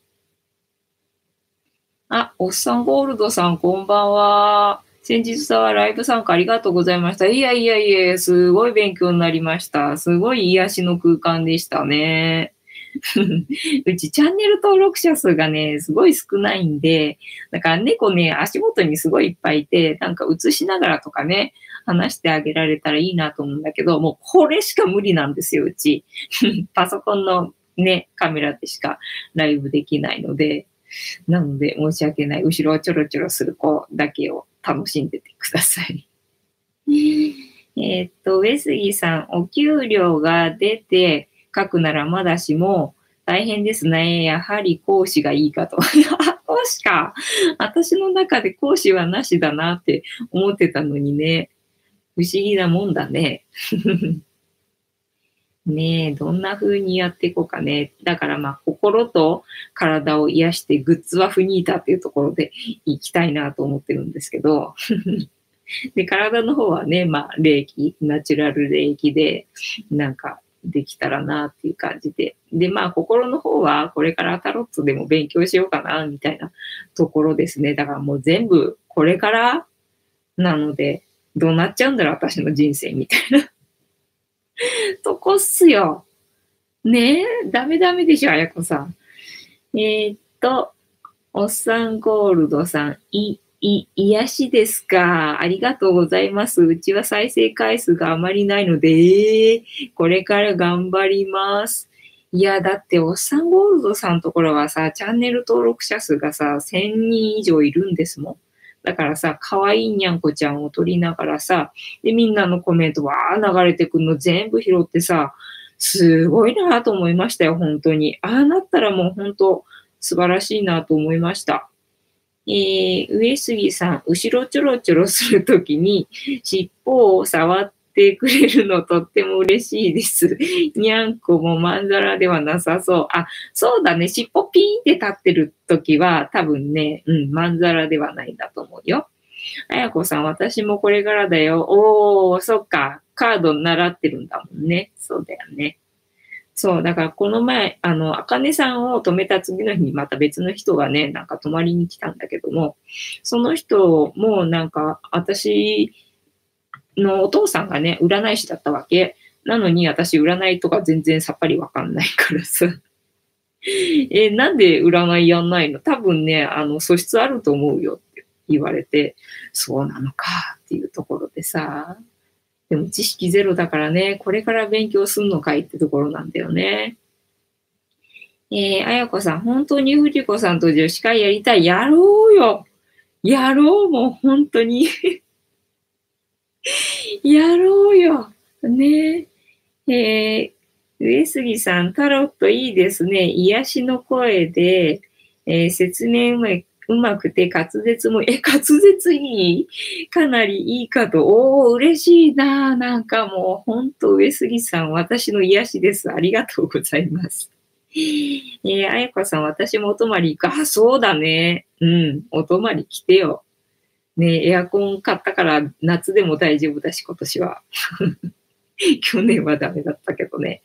Speaker 1: あ、おっさんゴールドさん、こんばんは。先日はライブ参加ありがとうございました。いやいやいや、すごい勉強になりました。すごい癒しの空間でしたね。うちチャンネル登録者数がね、すごい少ないんで、だから猫ね、足元にすごいいっぱいいて、なんか映しながらとかね、話してあげられたらいいなと思うんだけど、もうこれしか無理なんですよ、うち。パソコンのね、カメラでしかライブできないので、なので申し訳ない。後ろをちょろちょろする子だけを楽しんでてください。えっと、上杉さん、お給料が出て、書くならまだしも、大変ですね。やはり講師がいいかと。講師か。私の中で講師はなしだなって思ってたのにね。不思議なもんだね。ねえ、どんな風にやっていこうかね。だからまあ、心と体を癒してグッズはフニータっていうところで行きたいなと思ってるんですけど。で、体の方はね、まあ、霊気、ナチュラル霊気で、なんか、できたらなっていう感じで。で、まあ、心の方はこれからタロットでも勉強しようかな、みたいなところですね。だからもう全部これからなので、どうなっちゃうんだろう、私の人生みたいな とこっすよ。ねえ、ダメダメでしょ、あやこさん。えー、っと、おっさんゴールドさん、い、い、癒しですか。ありがとうございます。うちは再生回数があまりないので、えー、これから頑張ります。いや、だって、おっさんゴールドさんのところはさ、チャンネル登録者数がさ、1000人以上いるんですもん。だからさ、可愛いにゃんこちゃんを撮りながらさ、で、みんなのコメントわー流れてくるの全部拾ってさ、すごいなと思いましたよ、本当に。ああなったらもう本当素晴らしいなと思いました。えー、上杉さん、後ろちょろちょろするときに尻尾を触ってくれるのとっても嬉しいです。にゃんこもまんざらではなさそう。あ、そうだね。尻尾ピーンって立ってるときは多分ね、うん、まんざらではないんだと思うよ。あやこさん、私もこれからだよ。おー、そっか。カード習ってるんだもんね。そうだよね。そう、だからこの前、あの、あかねさんを止めた次の日にまた別の人がね、なんか泊まりに来たんだけども、その人もなんか私のお父さんがね、占い師だったわけ。なのに私占いとか全然さっぱりわかんないからさ。え、なんで占いやんないの？多分ね、あの、素質あると思うよって言われて、そうなのかっていうところでさ、でも知識ゼロだからね、これから勉強すんのかいってところなんだよね。えー、あやこさん、本当にふじこさんと女子会やりたい。やろうよやろうもう本当に やろうよねえー、上杉さん、タロットいいですね。癒しの声で、えー、説明うまうまくて滑舌も、え、滑舌いい？かなりいいかと。おー、嬉しいななんかもう、ほんと上杉さん、私の癒しです。ありがとうございます。えー、あやかさん、私もお泊まり行く。あ、そうだね。うん、お泊まり来てよ。ねエアコン買ったから夏でも大丈夫だし、今年は。去年はダメだったけどね。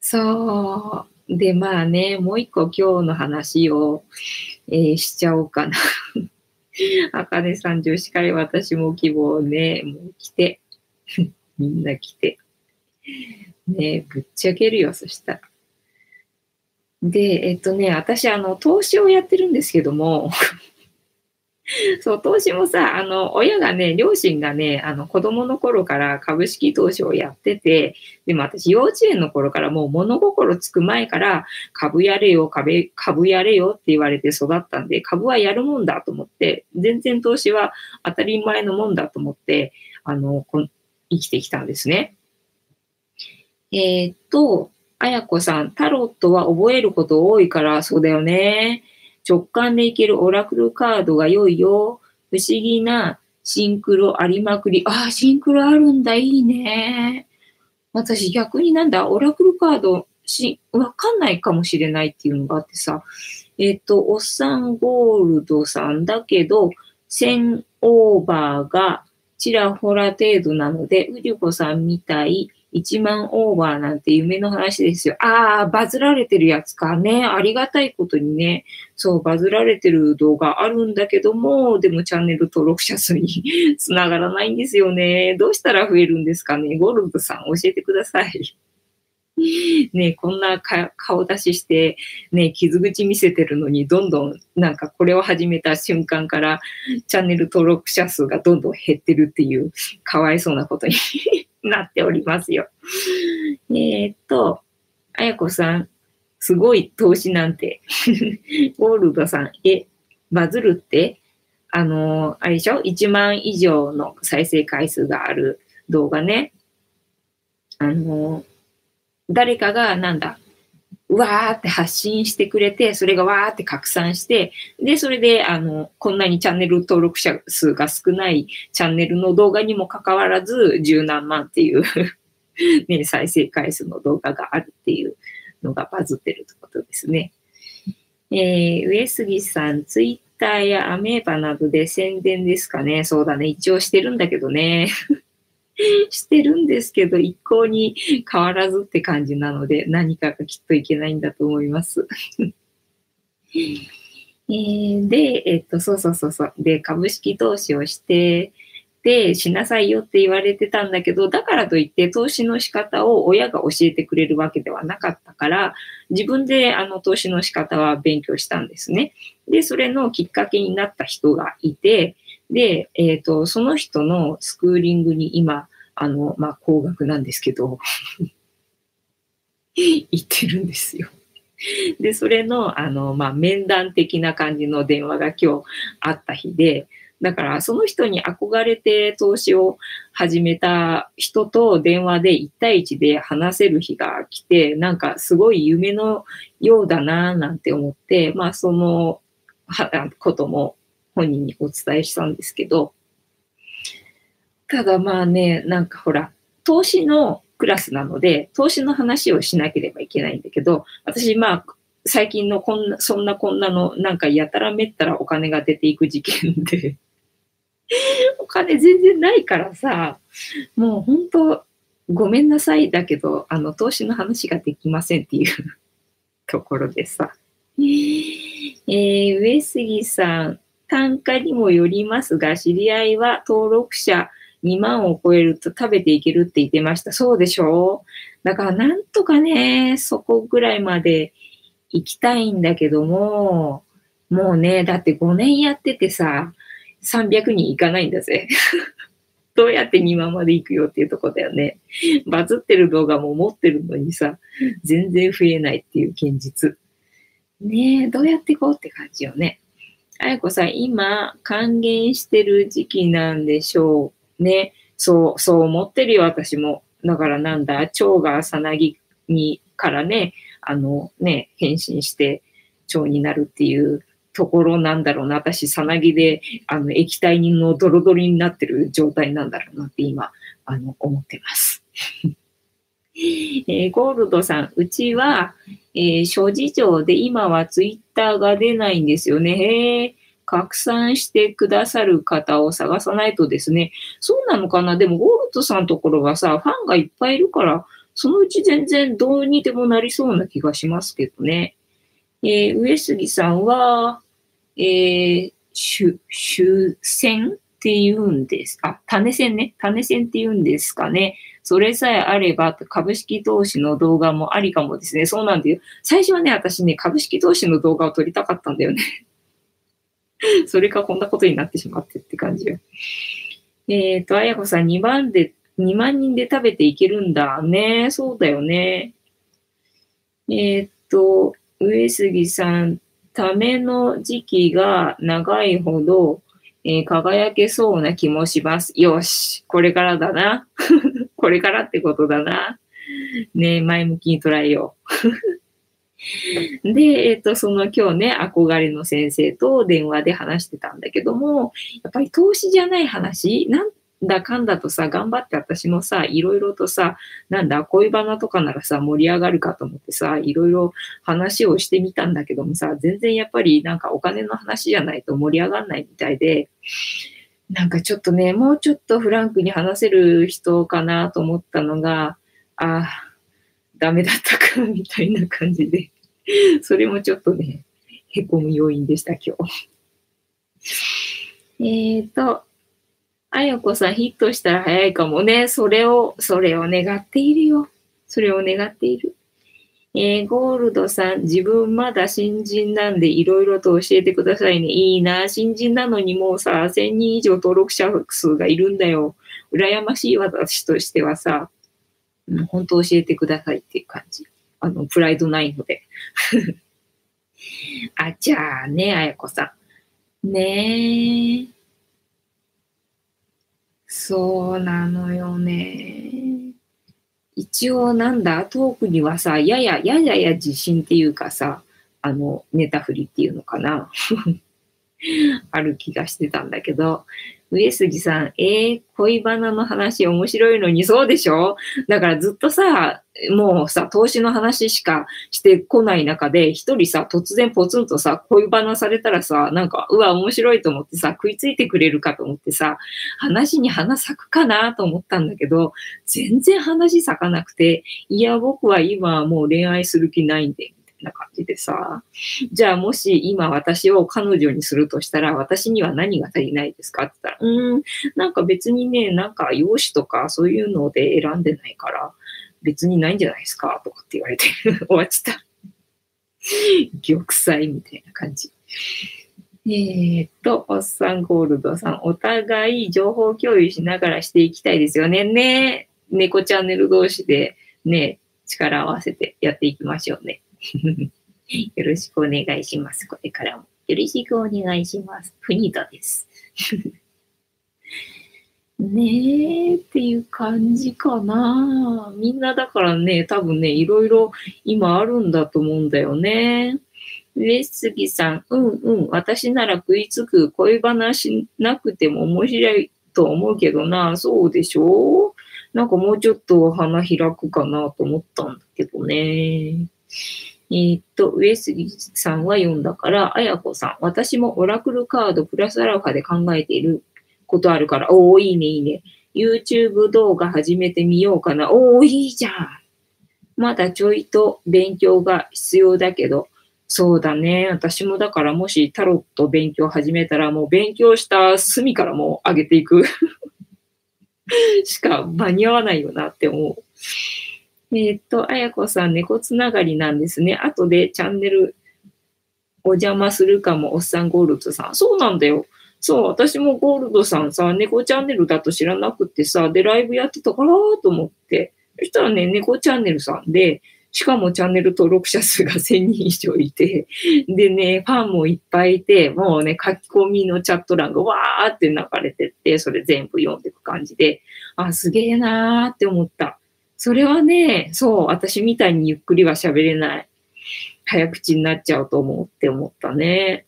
Speaker 1: そう。で、まあね、もう一個今日の話を、えー、しちゃおうかな。あかねさん女子会私も希望ね、もう来て。みんな来て。ねぶっちゃけるよ、そしたら。で、えっとね、私、あの、投資をやってるんですけども、そう、投資もさ、あの、親がね、両親がね、あの、子供の頃から株式投資をやってて、でも私、幼稚園の頃からもう物心つく前から、株やれよ、株、株やれよって言われて育ったんで、株はやるもんだと思って、全然投資は当たり前のもんだと思って、あの、こ生きてきたんですね。えー、っと、あやこさん、タロットは覚えること多いから、そうだよね。直感でいけるオラクルカードが良いよ。不思議なシンクロありまくり。ああ、シンクロあるんだ、いいね。私逆になんだ、オラクルカードし、わかんないかもしれないっていうのがあってさ、えっ、と、おっさんゴールドさんだけど、1000オーバーがちらほら程度なので、うりこさんみたい1万オーバーなんて夢の話ですよ。ああ、バズられてるやつかね。ありがたいことにね、そう、バズられてる動画あるんだけども、でもチャンネル登録者数に つながらないんですよね。どうしたら増えるんですかね。ゴルドさん教えてください。ねこんな顔出しして、ね、傷口見せてるのに、どんどん、なんかこれを始めた瞬間から、チャンネル登録者数がどんどん減ってるっていう、かわいそうなことになっておりますよ。えー、っと、あやこさん、すごい投資なんて。ゴールドさん、え、バズるって？あの、あれでしょ ?1 万以上の再生回数がある動画ね。あの、誰かがなんだ、わーって発信してくれて、それがわーって拡散して、で、それで、あの、こんなにチャンネル登録者数が少ないチャンネルの動画にもかかわらず、十何万っていう ね、再生回数の動画があるっていうのがバズってるってことですね。えー、上杉さん、ツイッターやアメーバなどで宣伝ですかね。そうだね。一応してるんだけどね。してるんですけど、一向に変わらずって感じなので、何かがきっといけないんだと思います。えー、で、えっと、そうそうそうそう。で、株式投資をして、で、しなさいよって言われてたんだけど、だからといって投資の仕方を親が教えてくれるわけではなかったから、自分であの投資の仕方は勉強したんですね。で、それのきっかけになった人がいて、で、えっ、ー、と、その人のスクーリングに今、あの、まあ、高額なんですけど 行ってるんですよ。で、それの、あの、まあ、面談的な感じの電話が今日あった日で、だからその人に憧れて投資を始めた人と電話で1対1で話せる日が来て、なんかすごい夢のようだななんて思って、まあそのことも本人にお伝えしたんですけど、ただまあね、なんかほら、投資のクラスなので、投資の話をしなければいけないんだけど、私まあ、最近のこんな、そんなこんなの、なんかやたらめったらお金が出ていく事件で お金全然ないからさ、もう本当、ごめんなさいだけど、あの、投資の話ができませんっていう ところでさ。えー、上杉さん、単価にもよりますが、知り合いは登録者2万を超えると食べていけるって言ってました。そうでしょうだからなんとかね、そこぐらいまで行きたいんだけども、もうね、だって5年やっててさ、300人いかないんだぜ。どうやって2万まで行くよっていうとこだよね。バズってる動画も持ってるのにさ、全然増えないっていう現実。ねえ、どうやっていこうって感じよね。あやこさん、今、還元してる時期なんでしょうね。そう、そう思ってるよ、私も。だからなんだ、蝶がさなぎにからね、あのね、変身して蝶になるっていうところなんだろうな。私、さなぎで、あの、液体のドロドロになってる状態なんだろうなって今、あの、思ってます。えー、ゴールドさん、うちは、えー、諸事情で今はツイッターが出ないんですよね。へえ、拡散してくださる方を探さないとですね。そうなのかな？でも、ゴールドさんのところはさ、ファンがいっぱいいるから、そのうち全然どうにでもなりそうな気がしますけどね。えー、上杉さんは、えー、主、主戦って言うんです。あ、種線ね。種線って言うんですかね。それさえあれば、株式投資の動画もありかもですね。そうなんだよ。最初はね、私ね、株式投資の動画を撮りたかったんだよね。それかこんなことになってしまってって感じよ。えっ、ー、と、あやこさん2万で、2万人で食べていけるんだね。そうだよね。えっ、ー、と、上杉さん、ための時期が長いほど、えー、輝けそうな気もします。よし、これからだな。これからってことだな。ね前向きに捉えよう。で、えっ、と、その今日ね、憧れの先生と電話で話してたんだけども、やっぱり投資じゃない話、なんだかんだとさ、頑張って私もさ、いろいろとさ、なんだ、恋バナとかならさ、盛り上がるかと思ってさ、いろいろ話をしてみたんだけどもさ、全然やっぱりなんかお金の話じゃないと盛り上がんないみたいで、なんかちょっとね、もうちょっとフランクに話せる人かなと思ったのが、ああ、ダメだったか、みたいな感じで、それもちょっとね、へこむ要因でした、今日。えっ、と、あやこさんヒットしたら早いかもね。それを、それを願っているよ。それを願っている。えー、ゴールドさん、自分まだ新人なんでいろいろと教えてくださいね。いいな。新人なのにもうさ、1000人以上登録者数がいるんだよ。羨ましい私としてはさ、う、本当教えてくださいっていう感じ。あの、プライドないので。あ、じゃあね、あやこさん。ねえ。そうなのよね。一応なんだ、トークにはさ、やや、ややや自信っていうかさ、あの、ネタ振りっていうのかな。ある気がしてたんだけど、上杉さん、えー、恋バナの話面白いのにそうでしょ？だからずっとさ、もうさ、投資の話しかしてこない中で、一人さ、突然ポツンとさ、恋バナされたらさ、なんか、うわ、面白いと思ってさ、食いついてくれるかと思ってさ、話に花咲くかなと思ったんだけど、全然話咲かなくて、いや、僕は今はもう恋愛する気ないんで、な感じでさ、じゃあもし今私を彼女にするとしたら、私には何が足りないですか？って言ったら、うん、なんか別にね、なんか容姿とかそういうので選んでないから、別にないんじゃないですか？とかって言われて 終わっちゃった。玉砕みたいな感じ。えー、っと、おっさんゴールドさん、お互い情報共有しながらしていきたいですよね。ね猫チャンネル同士でね、力を合わせてやっていきましょうね。よろしくお願いします。これからも。よろしくお願いします。フニタです。ねえっていう感じかな。みんなだからね、多分ね、いろいろ今あるんだと思うんだよね。上杉さん、うんうん、私なら食いつく恋話なくても面白いと思うけどな、そうでしょ？なんかもうちょっと花開くかなと思ったんだけどね。えー、っと、上杉さんは読んだから、あやこさん、私もオラクルカードプラスアルファで考えていることあるから、おー、いいね、いいね。YouTube 動画始めてみようかな。おー、いいじゃん。まだちょいと勉強が必要だけど、そうだね。私もだからもしタロット勉強始めたらもう勉強した隅からもう上げていく しか間に合わないよなって思う。えっ、と、あやこさん、猫つながりなんですね。後でチャンネルお邪魔するかも、おっさんゴールドさん。そうなんだよ。そう、私もゴールドさんさ、猫チャンネルだと知らなくてさ、で、ライブやってたからと思って。そしたらね、猫チャンネルさんで、しかもチャンネル登録者数が1000人以上いて、でね、ファンもいっぱいいて、もうね、書き込みのチャット欄がわーって流れてって、それ全部読んでいく感じで、あ、すげえなーって思った。それはね、そう、私みたいにゆっくりは喋れない。早口になっちゃうと思うって思ったね。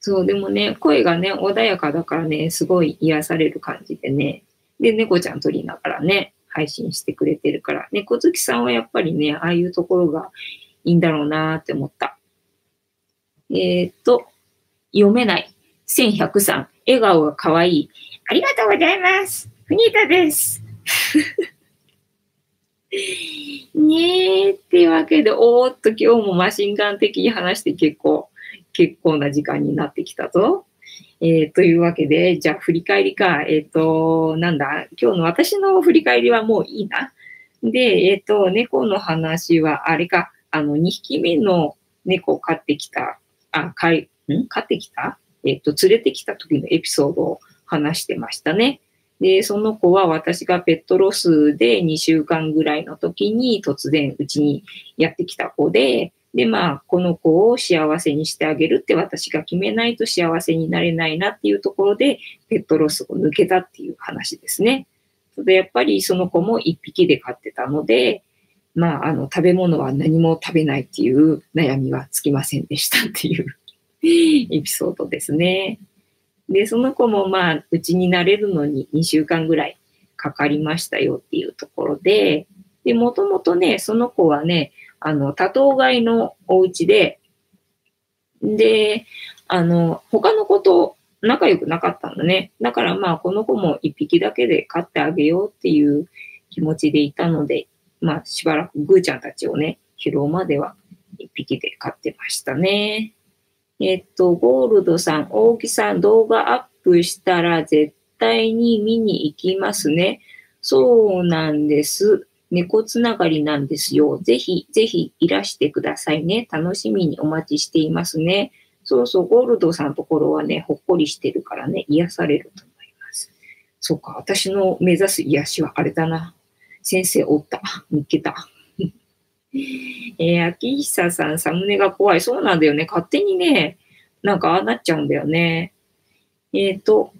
Speaker 1: そう、でもね、声がね、穏やかだからね、すごい癒される感じでね。で、猫ちゃん撮りながらね、配信してくれてるから。猫好きさんはやっぱりね、ああいうところがいいんだろうなって思った。えー、っと、読めない。1103。笑顔が可愛い。ありがとうございます。フニータです。ねえ、っていうわけで、おーっと今日もマシンガン的に話して結構、結構な時間になってきたぞ。えー、というわけで、じゃあ振り返りか。えっ、ー、と、なんだ、今日の私の振り返りはもういいな。で、えっ、ー、と、猫の話は、あれか、あの、2匹目の猫を飼ってきた、あ、飼い、ん？飼ってきた？えっ、と、連れてきた時のエピソードを話してましたね。で、その子は私がペットロスで2週間ぐらいの時に突然うちにやってきた子で、で、まあ、この子を幸せにしてあげるって私が決めないと幸せになれないなっていうところで、ペットロスを抜けたっていう話ですね。で、やっぱりその子も一匹で飼ってたので、まあ、あの、食べ物は何も食べないっていう悩みはつきませんでしたっていうエピソードですね。で、その子もまあ、うちになれるのに2週間ぐらいかかりましたよっていうところで、で、もともとね、その子はね、あの、多頭飼いのお家で、で、あの、他の子と仲良くなかったのね。だからまあ、この子も一匹だけで飼ってあげようっていう気持ちでいたので、まあ、しばらくぐーちゃんたちをね、拾うまでは一匹で飼ってましたね。えっと、ゴールドさん、大木さん、動画アップしたら絶対に見に行きますね。そうなんです。猫つながりなんですよ。ぜひ、ぜひいらしてくださいね。楽しみにお待ちしていますね。そうそう、ゴールドさんのところはね、ほっこりしてるからね、癒されると思います。そうか、私の目指す癒しはあれだな。先生おった。見つけた。えー、秋久さん、サムネが怖い。そうなんだよね。勝手にね、なんかああなっちゃうんだよね。えっ、ー、と、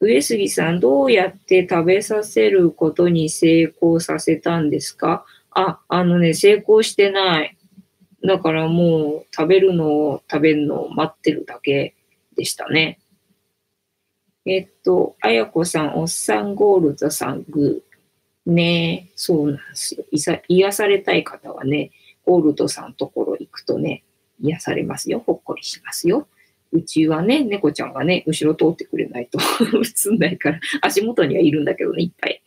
Speaker 1: 上杉さん、どうやって食べさせることに成功させたんですか？あ、あのね、成功してない。だからもう食べるのを食べるのを待ってるだけでしたね。えっと、あやこさん、おっさんゴールドさん、グー。ねそうなんですよ。癒されたい方はね、ゴールドさんところ行くとね、癒されますよ。ほっこりしますよ。うちはね、猫ちゃんがね、後ろ通ってくれないと 映んないから、足元にはいるんだけどね、いっぱい。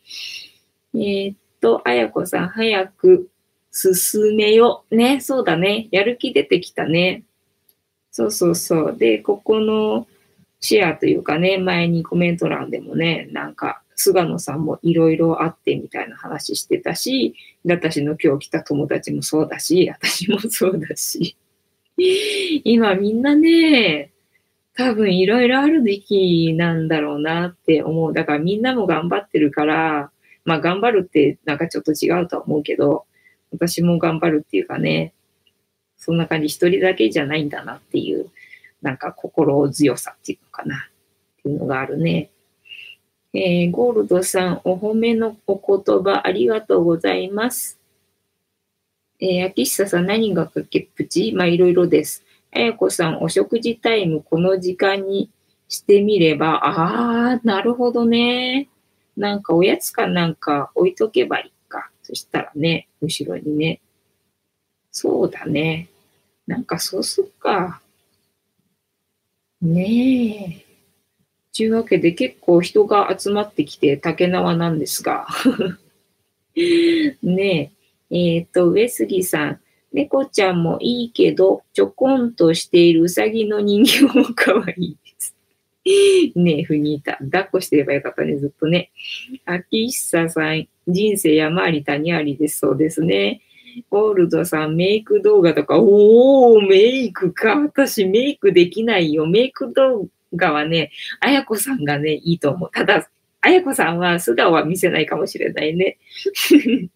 Speaker 1: えー、っと、あやこさん、早く進めよ。ね、そうだね。やる気出てきたね。そうそうそう。で、ここのシェアというかね、前にコメント欄でもね、なんか、菅野さんもいろいろあってみたいな話してたし、私の今日来た友達もそうだし、私もそうだし。今みんなね、多分いろいろある時期なんだろうなって思う。だからみんなも頑張ってるから、まあ頑張るってなんかちょっと違うとは思うけど、私も頑張るっていうかね、そんな感じ一人だけじゃないんだなっていう、なんか心強さっていうのかなっていうのがあるね。えー、ゴールドさん、お褒めのお言葉ありがとうございます。えー、秋久さん、何が崖っぷち？まあ、いろいろです。あやこさん、お食事タイムこの時間にしてみれば、ああ、なるほどね。なんかおやつかなんか置いとけばいいか。そしたらね、後ろにね。そうだね。なんかそうすっか。ねえ。というわけで結構人が集まってきて竹縄なんですが。ねえ。えっ、と、上杉さん。猫ちゃんもいいけど、ちょこんとしているうさぎの人形も可愛いです。ねえ、ふにいた。抱っこしてればよかったね、ずっとね。秋久さん、人生山あり谷ありです。そうですね。ゴールドさん、メイク動画とか、おー、メイクか。私、メイクできないよ。メイク動画はね、あやこさんがね、いいと思う。ただ、あやこさんは素顔は見せないかもしれないね。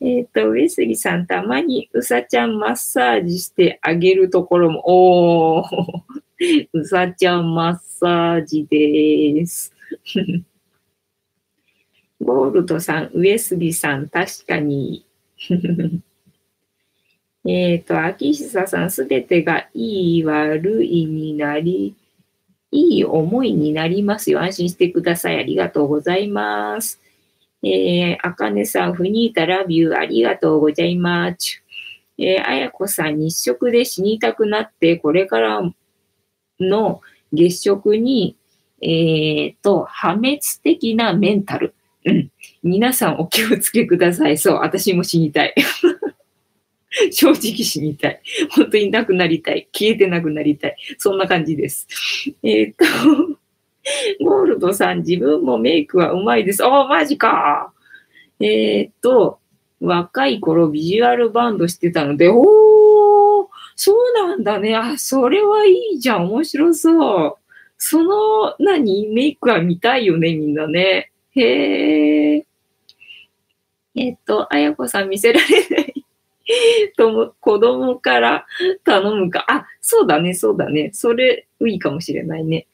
Speaker 1: えっと、上杉さん、たまにうさちゃんマッサージしてあげるところも、おー、うさちゃんマッサージです。ゴールドさん、上杉さん、確かに。えっと、秋久さん、すべてがいい悪いになりいい思いになりますよ。安心してください。ありがとうございます。えー、あかねさん、フニータラビュー、ありがとうございます。えー、あやこさん、日食で死にたくなって、これからの月食に、えー、と、破滅的なメンタル。うん。皆さんお気をつけください。そう、私も死にたい。正直死にたい。本当になくなりたい。消えてなくなりたい。そんな感じです。えっ、と、ゴールドさん、自分もメイクはうまいです。あ、マジか。えっ、と、若い頃ビジュアルバンドしてたので、おー、そうなんだね。あ、それはいいじゃん。面白そう。その、何？メイクは見たいよね、みんなね。へえ。えっと、あやこさん見せられない とも子供から頼むか。あ、そうだね、そうだね。それ、いいかもしれないね。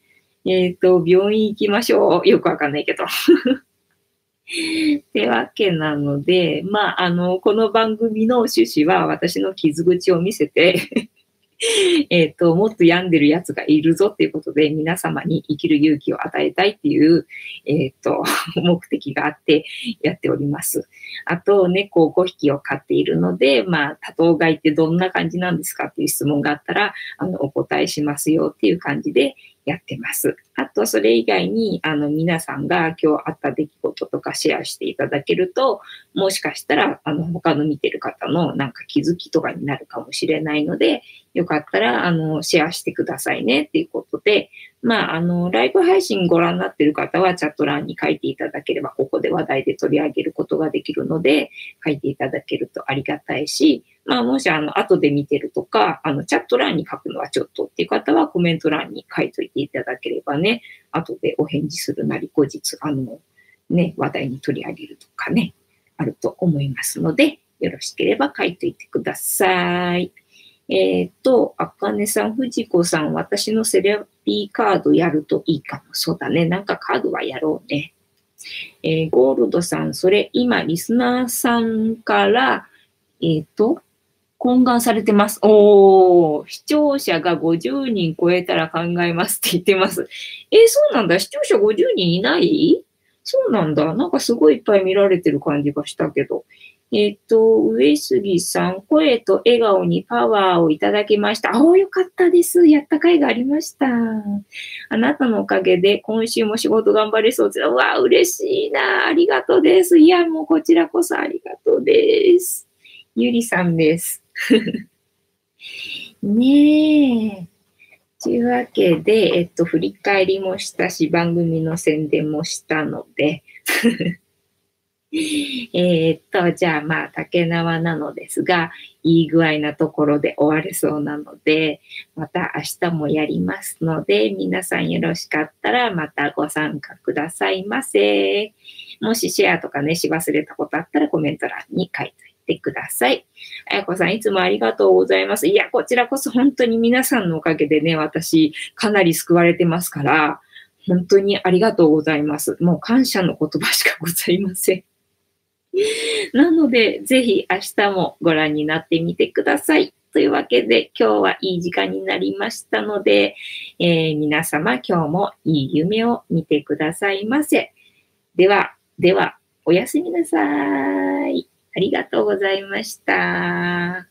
Speaker 1: えっ、ー、と、病院行きましょう。よくわかんないけど。ってわけなので、まあ、あの、この番組の趣旨は私の傷口を見せて えっと、もっと病んでるやつがいるぞっていうことで、皆様に生きる勇気を与えたいっていう、えっ、と、目的があってやっております。あと、猫を5匹を飼っているので、まあ、多頭飼いってどんな感じなんですかっていう質問があったら、あの、お答えしますよっていう感じでやってます。あと、それ以外に、あの、皆さんが今日あった出来事とかシェアしていただけると、もしかしたら、あの、他の見てる方のなんか気づきとかになるかもしれないので、よかったら、あの、シェアしてくださいねっていうことで、まあ、あの、ライブ配信ご覧になってる方はチャット欄に書いていただければ、ここで話題で取り上げることができるので、書いていただけるとありがたいし、まあ、もし、あの、後で見てるとか、あの、チャット欄に書くのはちょっとっていう方は、コメント欄に書いといていただければね、後でお返事するなり、後日、あの、ね、話題に取り上げるとかね、あると思いますので、よろしければ書いといてください。えっ、ー、と、あかねさん、藤子さん、私のセラピーカードやるといいかも。そうだね。なんかカードはやろうね。えー、ゴールドさん、それ今、リスナーさんから、えっ、ー、と、懇願されてます。おー、視聴者が50人超えたら考えますって言ってます。えー、そうなんだ。視聴者50人いない？そうなんだ。なんかすごいいっぱい見られてる感じがしたけど。えっ、と、上杉さん、声と笑顔にパワーをいただきました。あお、よかったです。やった甲斐がありました。あなたのおかげで今週も仕事頑張れそうです。うわ、嬉しいな。ありがとうです。いや、もうこちらこそありがとうです。ゆりさんです。ねえ。というわけで、えっと、振り返りもしたし、番組の宣伝もしたので、えっと、じゃあまあ、竹縄なのですが、いい具合なところで終われそうなので、また明日もやりますので、皆さんよろしかったらまたご参加くださいませ。もしシェアとかね、し忘れたことあったらコメント欄に書いておいてください。あやこさん、いつもありがとうございます。いや、こちらこそ本当に皆さんのおかげでね、私、かなり救われてますから、本当にありがとうございます。もう感謝の言葉しかございません。なので、ぜひ明日もご覧になってみてください。というわけで、今日はいい時間になりましたので、えー、皆様今日もいい夢を見てくださいませ。では、では、おやすみなさい。ありがとうございました。